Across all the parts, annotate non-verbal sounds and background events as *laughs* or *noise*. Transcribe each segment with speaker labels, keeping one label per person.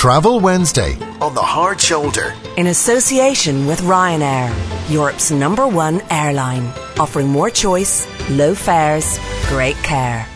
Speaker 1: Travel Wednesday on the Hard Shoulder.
Speaker 2: In association with Ryanair, Europe's number one airline, offering more choice, low fares, great care.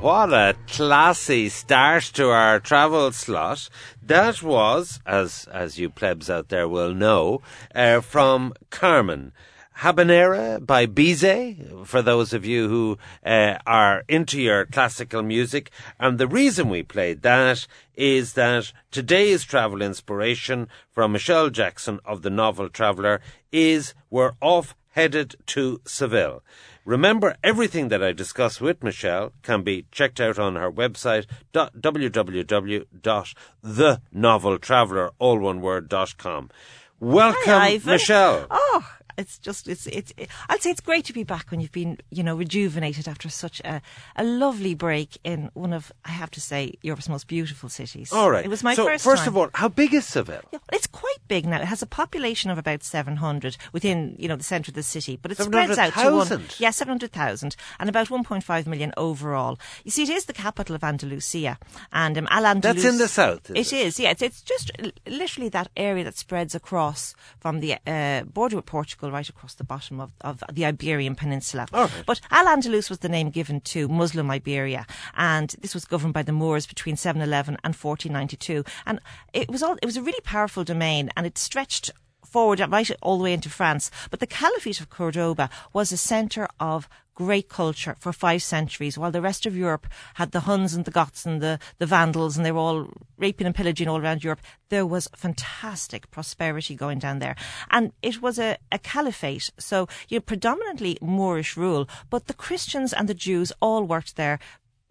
Speaker 3: What a classy start to our travel slot. That was, as, as you plebs out there will know, uh, from Carmen. Habanera by Bizet, for those of you who uh, are into your classical music. And the reason we played that is that today's travel inspiration from Michelle Jackson of the novel Traveller is we're off headed to Seville. Remember, everything that I discuss with Michelle can be checked out on her website, www.thenoveltraveller, all one word, dot com. Welcome,
Speaker 4: Hi,
Speaker 3: Michelle.
Speaker 4: Oh, it's just it's it's it, I'd say it's great to be back when you've been you know rejuvenated after such a, a lovely break in one of I have to say Europe's most beautiful cities.
Speaker 3: All right.
Speaker 4: it was my
Speaker 3: so
Speaker 4: first.
Speaker 3: First
Speaker 4: time.
Speaker 3: of all, how big is Seville?
Speaker 4: Yeah, it's quite big now. It has a population of about 700 within, you know, the centre of the city, but it spreads out to one.
Speaker 3: 700,000?
Speaker 4: Yeah, 700,000 and about 1.5 million overall. You see, it is the capital of Andalusia and um, Al Andalus.
Speaker 3: That's in the south, is
Speaker 4: It is, yeah. It's, it's just literally that area that spreads across from the uh, border with Portugal right across the bottom of, of the Iberian Peninsula.
Speaker 3: Oh, right.
Speaker 4: But Al Andalus was the name given to Muslim Iberia, and this was governed by the Moors between 711 and 1492. And it was all it was a really powerful domain, and it stretched forward right all the way into France. But the Caliphate of Cordoba was a centre of great culture for five centuries, while the rest of Europe had the Huns and the Goths and the, the Vandals, and they were all raping and pillaging all around Europe. There was fantastic prosperity going down there. And it was a, a caliphate, so you know, predominantly Moorish rule, but the Christians and the Jews all worked there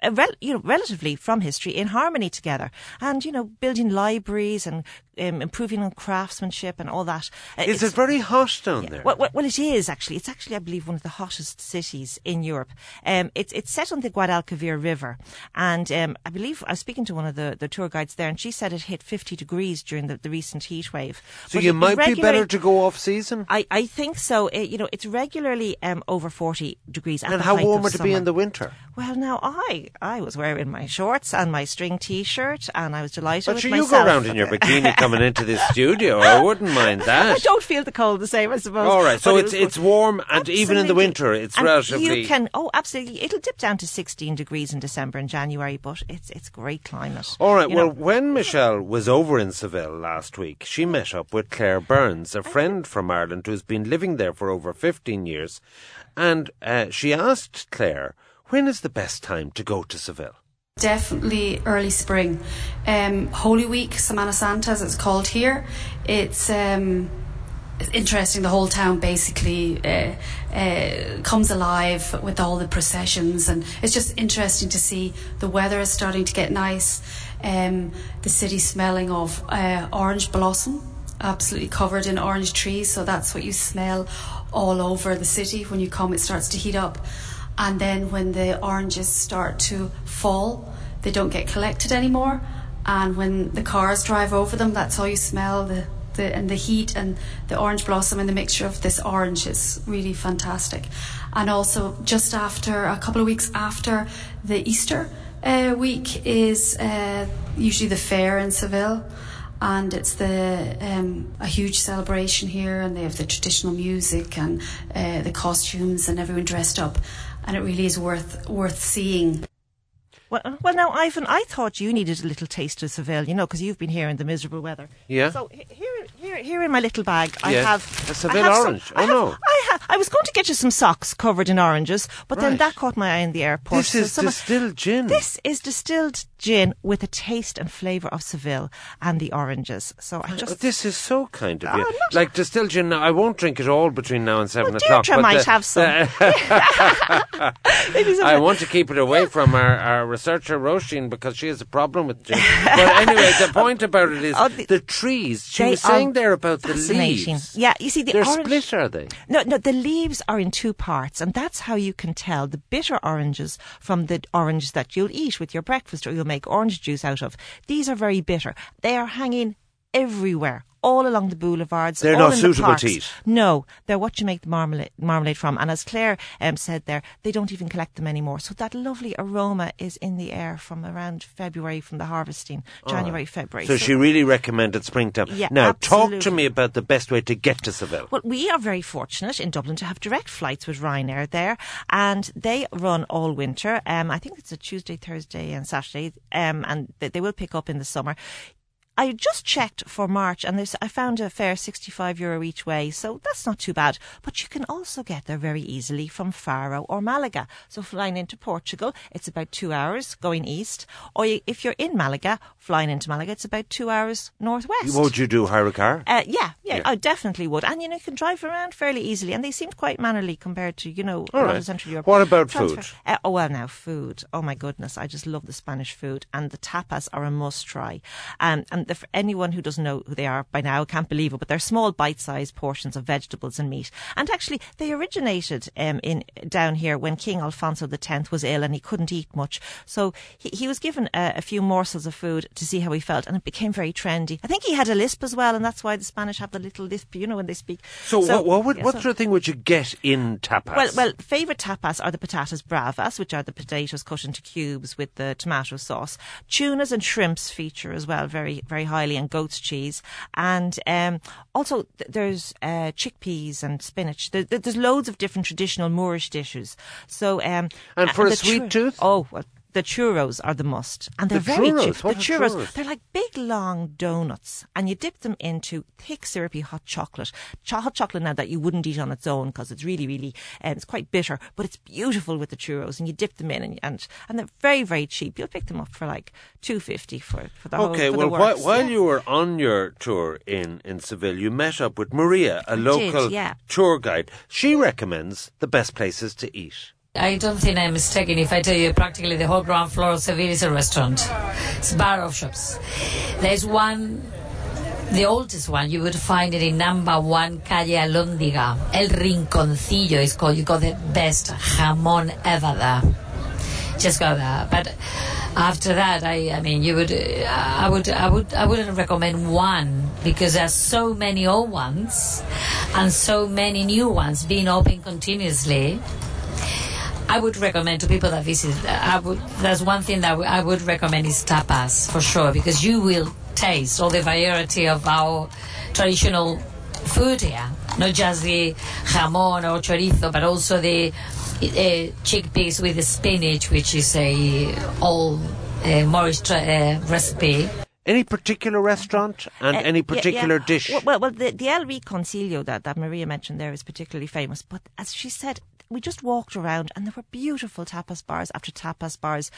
Speaker 4: uh, you know, relatively from history in harmony together, and you know, building libraries and um, improving on craftsmanship and all that. Uh,
Speaker 3: Is it very hot down there?
Speaker 4: well, well, well, it is actually. It's actually, I believe, one of the hottest cities in Europe. Um, it's it's set on the Guadalquivir River, and um, I believe I was speaking to one of the, the tour guides there, and she said it hit 50 degrees during the, the recent heat wave.
Speaker 3: so
Speaker 4: But
Speaker 3: you
Speaker 4: it
Speaker 3: might be better to go off season?
Speaker 4: I, I think so. It, you know, it's regularly um, over 40 degrees. At
Speaker 3: and
Speaker 4: the
Speaker 3: how warm would it be in the winter?
Speaker 4: Well, now I I was wearing my shorts and my string T-shirt, and I was delighted
Speaker 3: But sure, you
Speaker 4: myself.
Speaker 3: go around in your bikini *laughs* coming into this studio. I wouldn't mind *laughs* that.
Speaker 4: I don't feel the cold the same, I suppose.
Speaker 3: All right, so
Speaker 4: but it
Speaker 3: it's it's warm, and even in the winter, it's
Speaker 4: And
Speaker 3: relatively.
Speaker 4: You can, oh, absolutely. It'll dip down to 16 degrees in December and January, but it's it's great climate.
Speaker 3: All right. Well,
Speaker 4: know.
Speaker 3: when Michelle was over in Seville last week, she met up with Claire Burns, a friend from Ireland who's been living there for over 15 years. And uh, she asked Claire, when is the best time to go to Seville?
Speaker 5: Definitely early spring. Um, Holy Week, Semana Santa, as it's called here. It's um, interesting. The whole town basically uh, uh, comes alive with all the processions, and it's just interesting to see the weather is starting to get nice. Um, the city smelling of uh, orange blossom, absolutely covered in orange trees. So that's what you smell all over the city when you come. It starts to heat up. And then when the oranges start to fall, they don't get collected anymore. And when the cars drive over them, that's all you smell the, the and the heat and the orange blossom and the mixture of this orange is really fantastic. And also, just after a couple of weeks after the Easter uh, week is uh, usually the fair in Seville and it's the um, a huge celebration here, and they have the traditional music and uh, the costumes and everyone dressed up, and it really is worth worth seeing.
Speaker 4: Well, uh, well, now, Ivan, I thought you needed a little taste of Seville, you know, because you've been here in the miserable weather.
Speaker 3: Yeah.
Speaker 4: So here, here, here in my little bag, I
Speaker 3: Yeah.
Speaker 4: have
Speaker 3: A
Speaker 4: I
Speaker 3: Seville
Speaker 4: have some-
Speaker 3: orange.
Speaker 4: I
Speaker 3: Oh,
Speaker 4: have-
Speaker 3: no.
Speaker 4: I have. I was going to get you some socks covered in oranges, but then that caught my eye in the airport.
Speaker 3: This
Speaker 4: So
Speaker 3: is
Speaker 4: some-
Speaker 3: distilled gin.
Speaker 4: This is distilled gin with a taste and flavour of Seville and the oranges. So I
Speaker 3: Oh,
Speaker 4: just
Speaker 3: this is so kind of oh, you.
Speaker 4: Oh,
Speaker 3: like distilled gin. Now, I won't drink it all between now and seven
Speaker 4: Well,
Speaker 3: o'clock.
Speaker 4: Deirdre might
Speaker 3: the-
Speaker 4: have some. *laughs*
Speaker 3: I want to keep it away from our, our researcher Roisin because she has a problem with gin. *laughs* but anyway, the point about it is
Speaker 4: Oh, the-
Speaker 3: the, trees. She was saying there about the leaves.
Speaker 4: Yeah, you see the
Speaker 3: They're
Speaker 4: orange.
Speaker 3: split, are they?
Speaker 4: No, no, the leaves are in two parts, and that's how you can tell the bitter oranges from the oranges that you'll eat with your breakfast or you'll make orange juice out of. These are very bitter. They are hanging everywhere all along the boulevards.
Speaker 3: They're
Speaker 4: all
Speaker 3: not suitable
Speaker 4: parks.
Speaker 3: to eat.
Speaker 4: No, they're what you make the marmalade, marmalade from. And as Claire um, said there, they don't even collect them anymore. So that lovely aroma is in the air from around February, from the harvesting, January, February.
Speaker 3: So she really recommended springtime.
Speaker 4: Yeah,
Speaker 3: now, talk to me about the best way to get to Seville.
Speaker 4: Well, we are very fortunate in Dublin to have direct flights with Ryanair there, and they run all winter. Um, I think it's a Tuesday, Thursday, and Saturday, um, and they, they will pick up in the summer. I just checked for March and there's, I found a fare 65 euro each way, so that's not too bad. But you can also get there very easily from Faro or Malaga. So flying into Portugal, it's about two hours going east. Or if you're in Malaga, flying into Malaga, it's about two hours northwest.
Speaker 3: Would you do? Hire a car?
Speaker 4: Uh, yeah, yeah,
Speaker 3: Yeah.
Speaker 4: I definitely would. And you know, you can drive around fairly easily, and they seemed quite mannerly compared to you know a lot
Speaker 3: right.
Speaker 4: of Central Europe.
Speaker 3: What about
Speaker 4: Transfer-
Speaker 3: food?
Speaker 4: Uh, oh well, now food. Oh my goodness, I just love the Spanish food, and the tapas are a must try. Um, and the, for anyone who doesn't know who they are by now can't believe it, but they're small, bite-sized portions of vegetables and meat. And actually, they originated um, in down here when King Alfonso X was ill and he couldn't eat much, so he, he was given a, a few morsels of food to see how he felt, and it became very trendy. I think he had a lisp as well, and that's why the Spanish have the little lisp, you know, when they speak.
Speaker 3: So, what, what, would,
Speaker 4: yeah,
Speaker 3: what
Speaker 4: so-
Speaker 3: sort of thing would you get in tapas?
Speaker 4: well, well, favourite tapas are the patatas bravas, which are the potatoes cut into cubes with the tomato sauce. Tunas and shrimps feature as well very, very highly, and goat's cheese. And um, also, th- there's uh, chickpeas and spinach. There, there- there's loads of different traditional Moorish dishes. So, um,
Speaker 3: And for a
Speaker 4: the
Speaker 3: sweet tooth?
Speaker 4: Oh, well. The churros are the must, and they're
Speaker 3: The
Speaker 4: very
Speaker 3: churros?
Speaker 4: cheap.
Speaker 3: What
Speaker 4: the
Speaker 3: are
Speaker 4: churros,
Speaker 3: churros?
Speaker 4: they're like big long donuts, and you dip them into thick syrupy hot chocolate. Cho- hot chocolate now that you wouldn't eat on its own because it's really, really, um, it's quite bitter, but it's beautiful with the churros, and you dip them in, and and, and they're very, very cheap. You'll pick them up for like two fifty for for the whole.
Speaker 3: Okay, well, while, while
Speaker 4: Yeah.
Speaker 3: you were on your tour in, in Seville, you met up with Maria, a
Speaker 4: did,
Speaker 3: local
Speaker 4: yeah.
Speaker 3: tour guide. She recommends the best places to eat.
Speaker 6: I don't think I'm mistaken if I tell you practically the whole ground floor of Seville is a restaurant. It's a bar of shops. There's one, the oldest one, you would find it in number one Calle Alóndiga. El Rinconcillo is called. You got the best jamón ever there. Just go there. But after that, I, I mean, you would, uh, I would, I would, I wouldn't recommend one because there's so many old ones and so many new ones being open continuously. I would recommend to people that visit. I would. That's one thing that I would recommend is tapas for sure because you will taste all the variety of our traditional food here. Not just the jamón or chorizo, but also the uh, chickpeas with the spinach, which is a all uh, Moorish tra- uh, recipe.
Speaker 3: Any particular restaurant and
Speaker 4: Uh,
Speaker 3: any
Speaker 4: yeah,
Speaker 3: particular
Speaker 4: yeah.
Speaker 3: dish?
Speaker 4: Well, well, well the, the El Rinconcillo that, that Maria mentioned there is particularly famous. But as she said, we just walked around and there were beautiful tapas bars after tapas bars.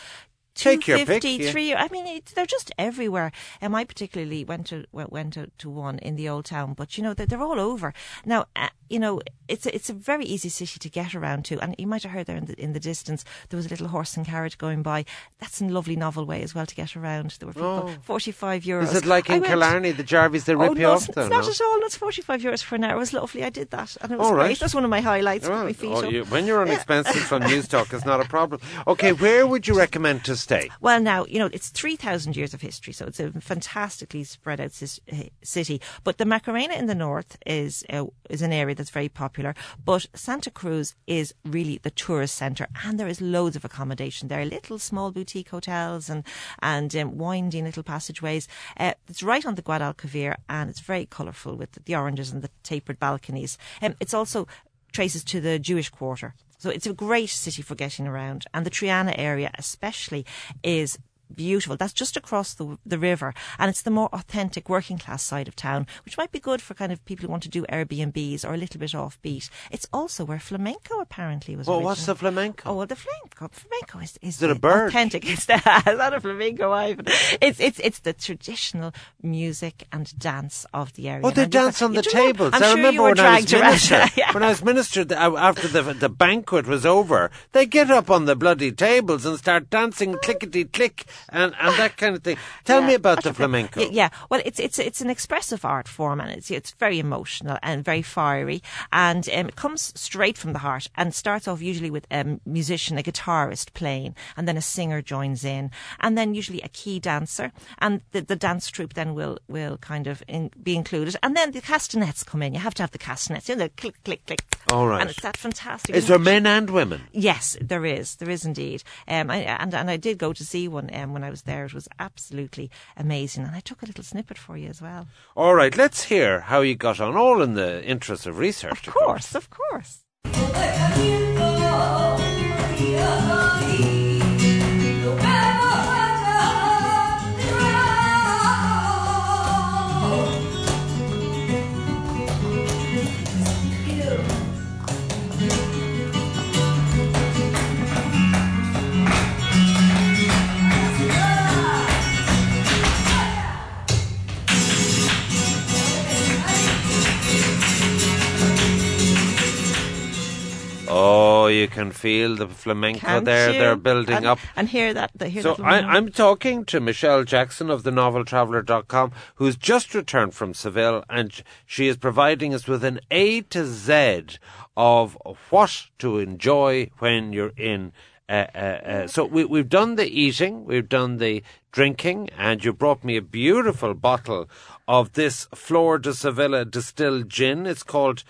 Speaker 3: Take your pick,
Speaker 4: 250,
Speaker 3: yeah.
Speaker 4: three- I mean, they're just everywhere. Um, I particularly went to went went to, to one in the old town, but you know they're, they're all over now. Uh, you know, it's a, it's a very easy city to get around to, and you might have heard there in the in the distance there was a little horse and carriage going by. That's a lovely novel way as well to get around. There were people forty five euros.
Speaker 3: Is it like
Speaker 4: I
Speaker 3: in
Speaker 4: went-
Speaker 3: Killarney, the jarveys, they rip
Speaker 4: oh,
Speaker 3: you
Speaker 4: no,
Speaker 3: off
Speaker 4: it's,
Speaker 3: though?
Speaker 4: it's not
Speaker 3: no?
Speaker 4: at all. That's 45 euros for an hour. It was lovely. I did that. And it was
Speaker 3: All right.
Speaker 4: great. That's one of my highlights.
Speaker 3: Well,
Speaker 4: my feet
Speaker 3: oh, you- when you're on expenses from *laughs* Newstalk, it's not a problem. Okay, where would you recommend to
Speaker 4: Well, now, you know, it's 3,000 years of history, so it's a fantastically spread out eh, city. But the Macarena in the north is uh, is an area that's very popular. But Santa Cruz is really the tourist centre, and there is loads of accommodation there. Little small boutique hotels and, and um, winding little passageways. Uh, it's right on the Guadalquivir, and it's very colourful with the oranges and the tapered balconies. Um, it's also traces to the Jewish quarter. So it's a great city for getting around. And the Triana area, especially, is beautiful. That's just across the the river, and it's the more authentic working class side of town, which might be good for kind of people who want to do Airbnbs or a little bit offbeat. It's also where flamenco apparently was.
Speaker 3: Well, what's the flamenco?
Speaker 4: Oh well, the flamenco. Flamenco is is,
Speaker 3: Is it a bird?
Speaker 4: Authentic. *laughs* It's the, it's not a flamenco, Ivan. It's it's it's the traditional music and dance of the area.
Speaker 3: Oh, they dance on the tables. I
Speaker 4: sure
Speaker 3: remember when I was minister. *laughs*
Speaker 4: Yeah.
Speaker 3: When I was minister, th- uh, after the the banquet was over, they get up on the bloody tables and start dancing clickety click and, and that kind of thing. *sighs* Tell me about the flamenco.
Speaker 4: Yeah, yeah. well, it's it's it's an expressive art form, and it's it's very emotional and very fiery, and um, it comes straight from the heart, and starts off usually with a musician, a guitarist playing, and then a singer joins in, and then usually a key dancer, and the, the dance troupe then will will kind of in, be included, and then the castanets come in. You have to have the castanets, you know, the click click click.
Speaker 3: All right.
Speaker 4: and it's that fantastic.
Speaker 3: Is there men and women?
Speaker 4: Yes, there is. There is indeed. Um, I, and and I did go to see one um, when I was there. It was absolutely amazing, and I took a little snippet for you as well.
Speaker 3: All right, let's hear how you got on, all in the interest of research.
Speaker 4: Of course, of course.
Speaker 3: Oh, you can feel the flamenco
Speaker 4: Can't
Speaker 3: there.
Speaker 4: you?
Speaker 3: They're building
Speaker 4: and,
Speaker 3: up.
Speaker 4: and hear that. The, hear
Speaker 3: So
Speaker 4: that
Speaker 3: I, I'm talking to Michelle Jackson of the noveltraveller.com, who's just returned from Seville, and she is providing us with an A to Z of what to enjoy when you're in. Uh, uh, uh, so we, we've done the eating, we've done the drinking, and you brought me a beautiful bottle of this Flor de Sevilla distilled gin. It's called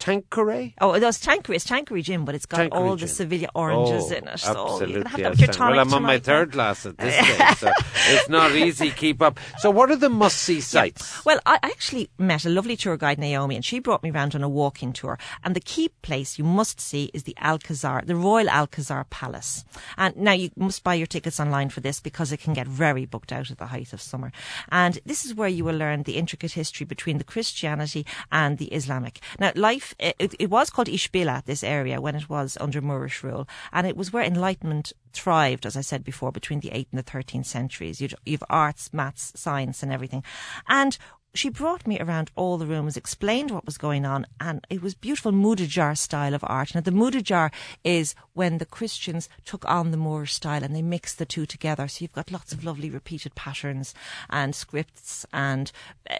Speaker 3: Tanqueray.
Speaker 4: Oh, those Tanqueray, it's Tanqueray gin, but it's got
Speaker 3: Tanqueray
Speaker 4: all the
Speaker 3: gin.
Speaker 4: Sevilla oranges
Speaker 3: Oh,
Speaker 4: in it. So
Speaker 3: absolutely.
Speaker 4: you're gonna have
Speaker 3: yes,
Speaker 4: your
Speaker 3: well, I'm on my third glass at this stage, so it's not easy to *laughs* keep up. So, what are the must-see sites?
Speaker 4: Well, I I actually met a lovely tour guide, Naomi, and she brought me around on a walking tour. And the key place you must see is the Alcazar, the Royal Alcazar Palace. And now you must buy your tickets online for this because it can get very booked out at the height of summer. And this is where you will learn the intricate history between the Christianity and the Islamic. Now, life, it, it was called Ishbila, this area, when it was under Moorish rule. And it was where enlightenment thrived, as I said before, between the 8th and the 13th centuries. You'd, you've arts, maths, science, and everything. And she brought me around all the rooms, explained what was going on, and it was beautiful Mudéjar style of art. Now, the Mudéjar is when the Christians took on the Moorish style and they mixed the two together. So you've got lots of lovely repeated patterns and scripts and in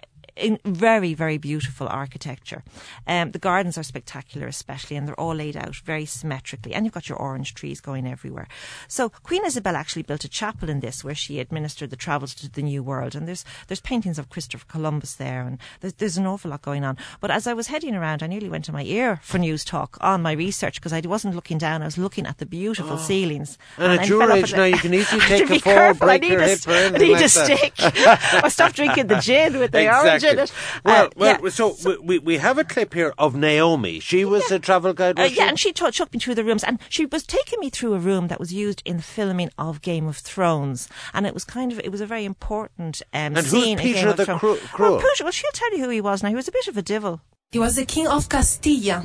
Speaker 4: very, very beautiful architecture. Um, the gardens are spectacular, especially, and they're all laid out very symmetrically. And you've got your orange trees going everywhere. So Queen Isabel actually built a chapel in this where she administered the travels to the New World. And there's there's paintings of Christopher Columbus there, and there's, there's an awful lot going on. But as I was heading around, I nearly went to my ear for Newstalk on my research because I wasn't looking down. I was looking at the beautiful ceilings.
Speaker 3: Oh. And at your age now, you can easily *laughs*
Speaker 4: I have to
Speaker 3: take a fall,
Speaker 4: careful. I need
Speaker 3: your
Speaker 4: a
Speaker 3: hip or anything
Speaker 4: I need
Speaker 3: like
Speaker 4: a stick. *laughs* I stopped drinking the gin with the *laughs* orange in it.
Speaker 3: Well,
Speaker 4: Uh,
Speaker 3: well.
Speaker 4: yeah.
Speaker 3: So, we, we we have a clip here of Naomi. She was a travel guide.
Speaker 4: Uh, yeah, and she took took me through the rooms, and she was taking me through a room that was used in the filming of Game of Thrones, and it was kind of it was a very important um,
Speaker 3: And who's
Speaker 4: scene in
Speaker 3: Peter
Speaker 4: Game of
Speaker 3: the
Speaker 4: Thrones.
Speaker 3: Cru- Cruel?
Speaker 4: Well, Peter, well, she'll tell you who he was now. He was a bit of a devil.
Speaker 7: He was the king of Castilla,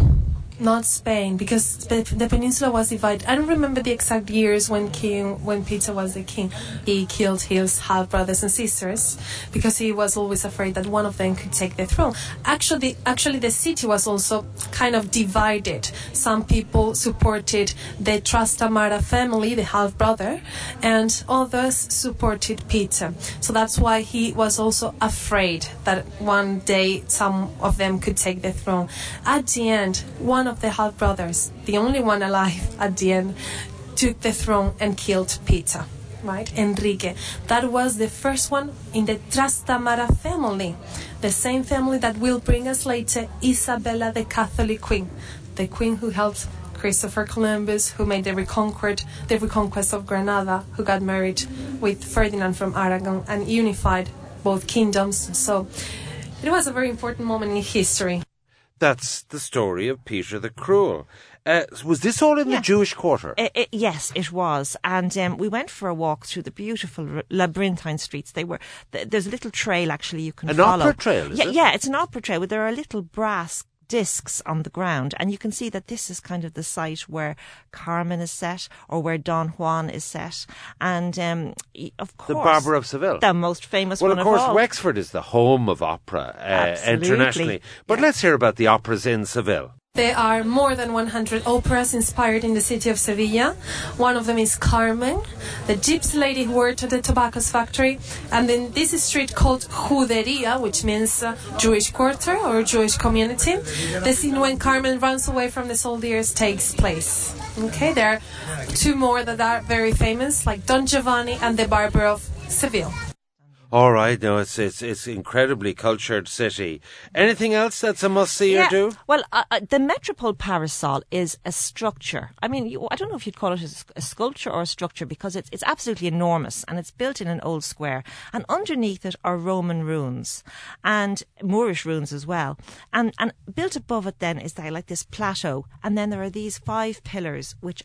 Speaker 7: not Spain, because the, the peninsula was divided. I don't remember the exact years when king when Peter was the king. He killed his half brothers and sisters because he was always afraid that one of them could take the throne. Actually, actually, the city was also kind of divided. Some people supported the Trastamara family, the half brother, and others supported Peter. So that's why he was also afraid that one day some of them could take the throne. At the end, one of the half brothers, the only one alive at the end, took the throne and killed Peter. Right, Enrique. That was the first one in the Trastamara family, the same family that will bring us later Isabella, the Catholic queen, the queen who helped Christopher Columbus, who made the reconquest, the reconquest of Granada, who got married with Ferdinand from Aragon and unified both kingdoms. So it was a very important moment in history.
Speaker 3: That's the story of Peter the Cruel. Uh, was this all in
Speaker 4: Yeah.
Speaker 3: the Jewish quarter?
Speaker 4: It, it, yes, it was, and um, we went for a walk through the beautiful labyrinthine streets. They were th- there's a little trail actually you can
Speaker 3: An
Speaker 4: follow.
Speaker 3: opera trail, is
Speaker 4: yeah,
Speaker 3: it?
Speaker 4: yeah, it's an opera trail. Where there are little brass discs on the ground, and you can see that this is kind of the site where Carmen is set, or where Don Juan is set, and um, of course
Speaker 3: the Barber of Seville.
Speaker 4: the most famous
Speaker 3: well,
Speaker 4: one
Speaker 3: of course,
Speaker 4: all.
Speaker 3: Wexford is the home of opera uh, internationally. But let's hear about the operas in Seville.
Speaker 7: There are more than 100 operas inspired in the city of Sevilla. One of them is Carmen, the gypsy lady who worked at the tobacco factory. And then this is street called Juderia, which means uh, Jewish quarter or Jewish community. The scene when Carmen runs away from the soldiers takes place. Okay, there are two more that are very famous, like Don Giovanni and the Barber of Seville.
Speaker 3: All right, no, it's it's it's incredibly cultured city. Anything else that's a must see or do?
Speaker 4: Well, uh, uh, the Metropol Parasol is a structure. I mean, you, I don't know if you'd call it a sculpture or a structure because it's it's absolutely enormous and it's built in an old square. And underneath it are Roman ruins and Moorish ruins as well. And and built above it then is like this plateau, and then there are these five pillars which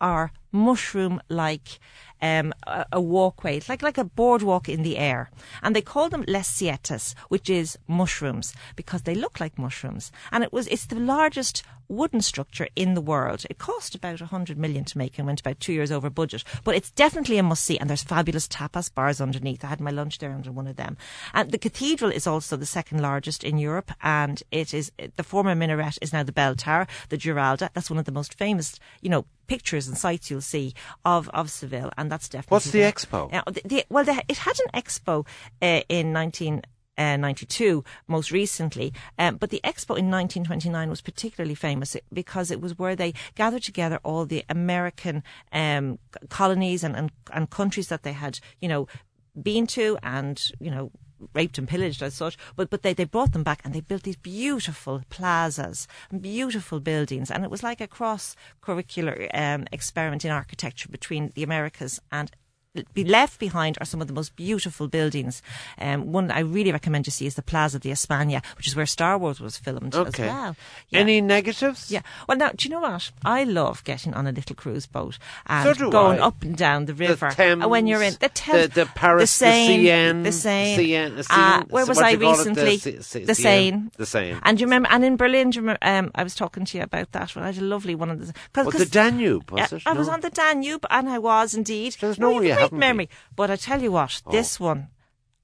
Speaker 4: are mushroom like um, a, a walkway. It's like, like a boardwalk in the air. And they call them les sietas, which is mushrooms, because they look like mushrooms. And it was, it's the largest wooden structure in the world. It cost about 100 million to make and went about two years over budget. But it's definitely a must see. And there's fabulous tapas bars underneath. I had my lunch there under one of them. And the cathedral is also the second largest in Europe. And it is, the former minaret is now the bell tower, the Giralda. That's one of the most famous, you know, pictures and sites you'll see of, of Seville, and that's definitely.
Speaker 3: What's the
Speaker 4: there.
Speaker 3: expo?
Speaker 4: Uh, the, the, well, the, it had an expo uh, in 1992, most recently, um, but the expo in 1929 was particularly famous because it was where they gathered together all the American um, colonies and, and, and countries that they had, you know, been to and, you know, raped and pillaged as such, but but they, they brought them back and they built these beautiful plazas, beautiful buildings, and it was like a cross curricular um, experiment in architecture between the Americas and. Be left behind are some of the most beautiful buildings. Um, one I really recommend you see is the Plaza de España, which is where Star Wars was filmed
Speaker 3: Okay.
Speaker 4: as well. Yeah.
Speaker 3: Any negatives?
Speaker 4: Yeah. Well, now, do you know what? I love getting on a little cruise boat and
Speaker 3: So
Speaker 4: going
Speaker 3: I.
Speaker 4: up and down the river.
Speaker 3: The Thames,
Speaker 4: and when you're in the Thames,
Speaker 3: the- the Paris, the
Speaker 4: Seine,
Speaker 3: Seine,
Speaker 4: the Seine. Uh, where was I
Speaker 3: do you call? The
Speaker 4: recently?
Speaker 3: Se- Se-
Speaker 4: the
Speaker 3: Seine. The Seine.
Speaker 4: And you remember? And in Berlin, do you remember, um, I was talking to you about that one. I had a lovely one of the. Cause, 'cause-
Speaker 3: the Danube, was
Speaker 4: Yeah,
Speaker 3: it?
Speaker 4: I was on the Danube, and I was indeed.
Speaker 3: There's
Speaker 4: No,
Speaker 3: no
Speaker 4: you
Speaker 3: you
Speaker 4: have a
Speaker 3: haven't
Speaker 4: great
Speaker 3: been.
Speaker 4: memory. But I tell you what,
Speaker 3: Oh.
Speaker 4: this one.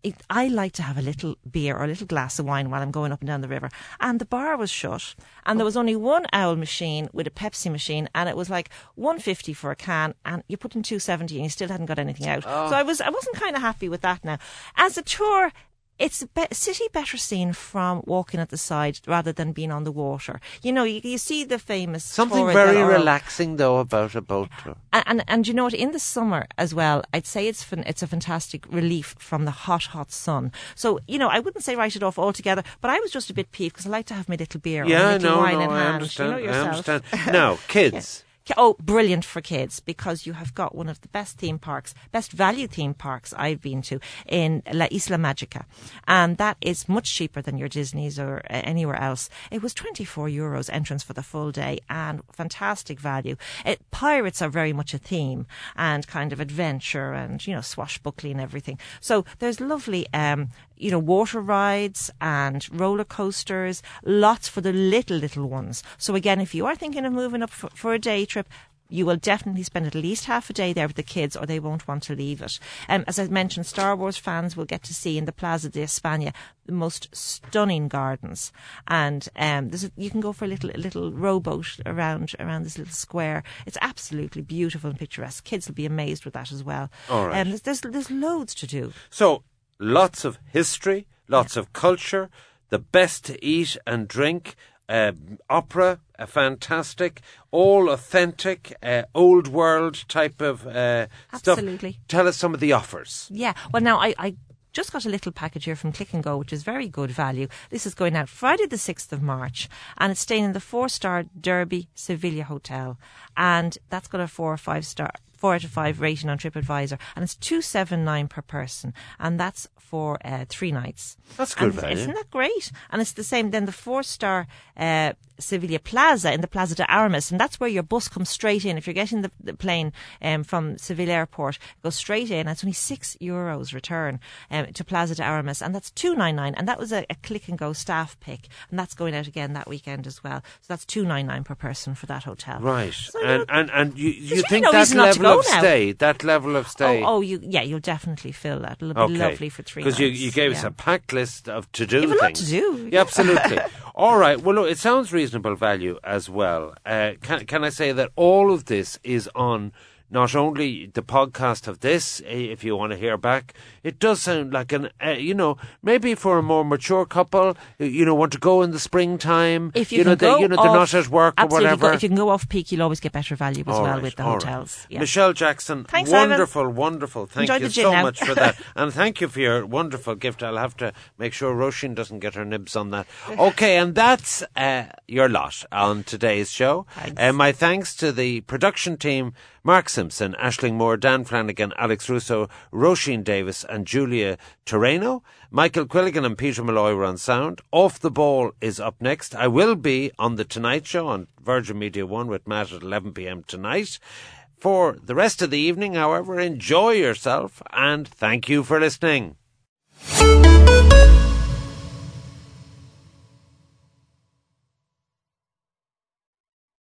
Speaker 4: It, I like to have a little beer or a little glass of wine while I'm going up and down the river. And the bar was shut, and there oh. was only one owl machine with a Pepsi machine, and it was like 150 for a can, and you put in 270, and you still hadn't got anything out.
Speaker 3: Oh.
Speaker 4: So I was I wasn't kind of happy with that. Now, as a tour. It's a be- city better seen from walking at the side rather than being on the water. You know, you, you see the famous
Speaker 3: Something very relaxing, though, about a boat tour.
Speaker 4: And, and and you know what? In the summer as well, I'd say it's fan, it's a fantastic relief from the hot, hot sun. So you know, I wouldn't say write it off altogether, but I was just a bit peeved because I like to have my little beer or
Speaker 3: Yeah,
Speaker 4: my little
Speaker 3: no,
Speaker 4: wine
Speaker 3: no,
Speaker 4: in
Speaker 3: I
Speaker 4: hand.
Speaker 3: understand.
Speaker 4: You know
Speaker 3: I
Speaker 4: yourself.
Speaker 3: understand. *laughs* Now, kids.
Speaker 4: Ki- Oh, brilliant for kids because you have got one of the best theme parks, best value theme parks I've been to in La Isla Magica. And that is much cheaper than your Disney's or uh, anywhere else. It was 24 euros entrance for the full day and fantastic value. It, pirates are very much a theme and kind of adventure and, you know, swashbuckling and everything. So there's lovely, um, you know, water rides and roller coasters, lots for the little, little ones. So again, if you are thinking of moving up for, for a day trip, you will definitely spend at least half a day there with the kids or they won't want to leave it. Um, as I mentioned, Star Wars fans will get to see in the Plaza de España the most stunning gardens. And um, there's a, you can go for a little, a little rowboat around, around this little square. It's absolutely beautiful and picturesque. Kids will be amazed with that as well.
Speaker 3: All right.
Speaker 4: Um, there's, there's, there's loads to do.
Speaker 3: So, lots of history, lots of culture, the best to eat and drink, uh, opera, uh, fantastic, all authentic, uh, old world type of uh, stuff.
Speaker 4: Absolutely.
Speaker 3: Tell us some of the offers.
Speaker 4: Yeah. Well, now I, I just got a little package here from Click and Go, which is very good value. This is going out Friday the 6th of March and it's staying in the four star Derby Sevilla Hotel. And that's got a four or five star. Four out of five rating on TripAdvisor, and it's two seven nine per person, and that's for uh, three nights.
Speaker 3: That's good
Speaker 4: And
Speaker 3: value.
Speaker 4: Isn't that great? And it's the same. Then the four star uh, Sevilla Plaza in the Plaza de Armas, and that's where your bus comes straight in. If you're getting the, the plane um, from Seville Airport, it goes straight in. It's only six euros return um, to Plaza de Armas, and that's two nine nine. And that was a, a click and go staff pick, and that's going out again that weekend as well. So that's two nine nine per person for that hotel.
Speaker 3: Right.
Speaker 4: So,
Speaker 3: and, and and you, you think
Speaker 4: no
Speaker 3: that level of
Speaker 4: now.
Speaker 3: stay, that level of stay.
Speaker 4: Oh, oh, you yeah, you'll definitely fill that. It'll be
Speaker 3: Okay.
Speaker 4: lovely for three
Speaker 3: Because you, you gave us a packed list of to do
Speaker 4: You've a lot
Speaker 3: things.
Speaker 4: to do,
Speaker 3: Yeah, absolutely. *laughs* All right. Well, look, it sounds reasonable value as well. Uh, can can I say that all of this is on not only the podcast of this, eh, if you want to hear back, it does sound like an, uh, you know, maybe for a more mature couple, you know, want to go in the springtime.
Speaker 4: If you,
Speaker 3: you know,
Speaker 4: can go
Speaker 3: they, you know,
Speaker 4: off,
Speaker 3: they're not at work or
Speaker 4: absolutely,
Speaker 3: whatever.
Speaker 4: Go, if you can go off peak, you'll always get better value as
Speaker 3: All
Speaker 4: well
Speaker 3: right,
Speaker 4: with the
Speaker 3: all right.
Speaker 4: hotels. Yeah.
Speaker 3: Michelle Jackson,
Speaker 4: Thanks, Ivan.
Speaker 3: wonderful, wonderful. Thank
Speaker 4: Enjoy
Speaker 3: you so
Speaker 4: now.
Speaker 3: much for that. *laughs* and thank you for your wonderful gift. I'll have to make sure Roisin doesn't get her nibs on that. Okay, and that's uh, your lot on today's show.
Speaker 4: Thanks.
Speaker 3: Uh, my thanks to the production team, Mark Simpson, Ashling Moore, Dan Flanagan, Alex Russo, Roisin Davis and Julia Torreno. Michael Quilligan and Peter Malloy were on sound. Off the Ball is up next. I will be on The Tonight Show on Virgin Media 1 with Matt at 11pm tonight. For the rest of the evening, however, enjoy yourself and thank you for listening.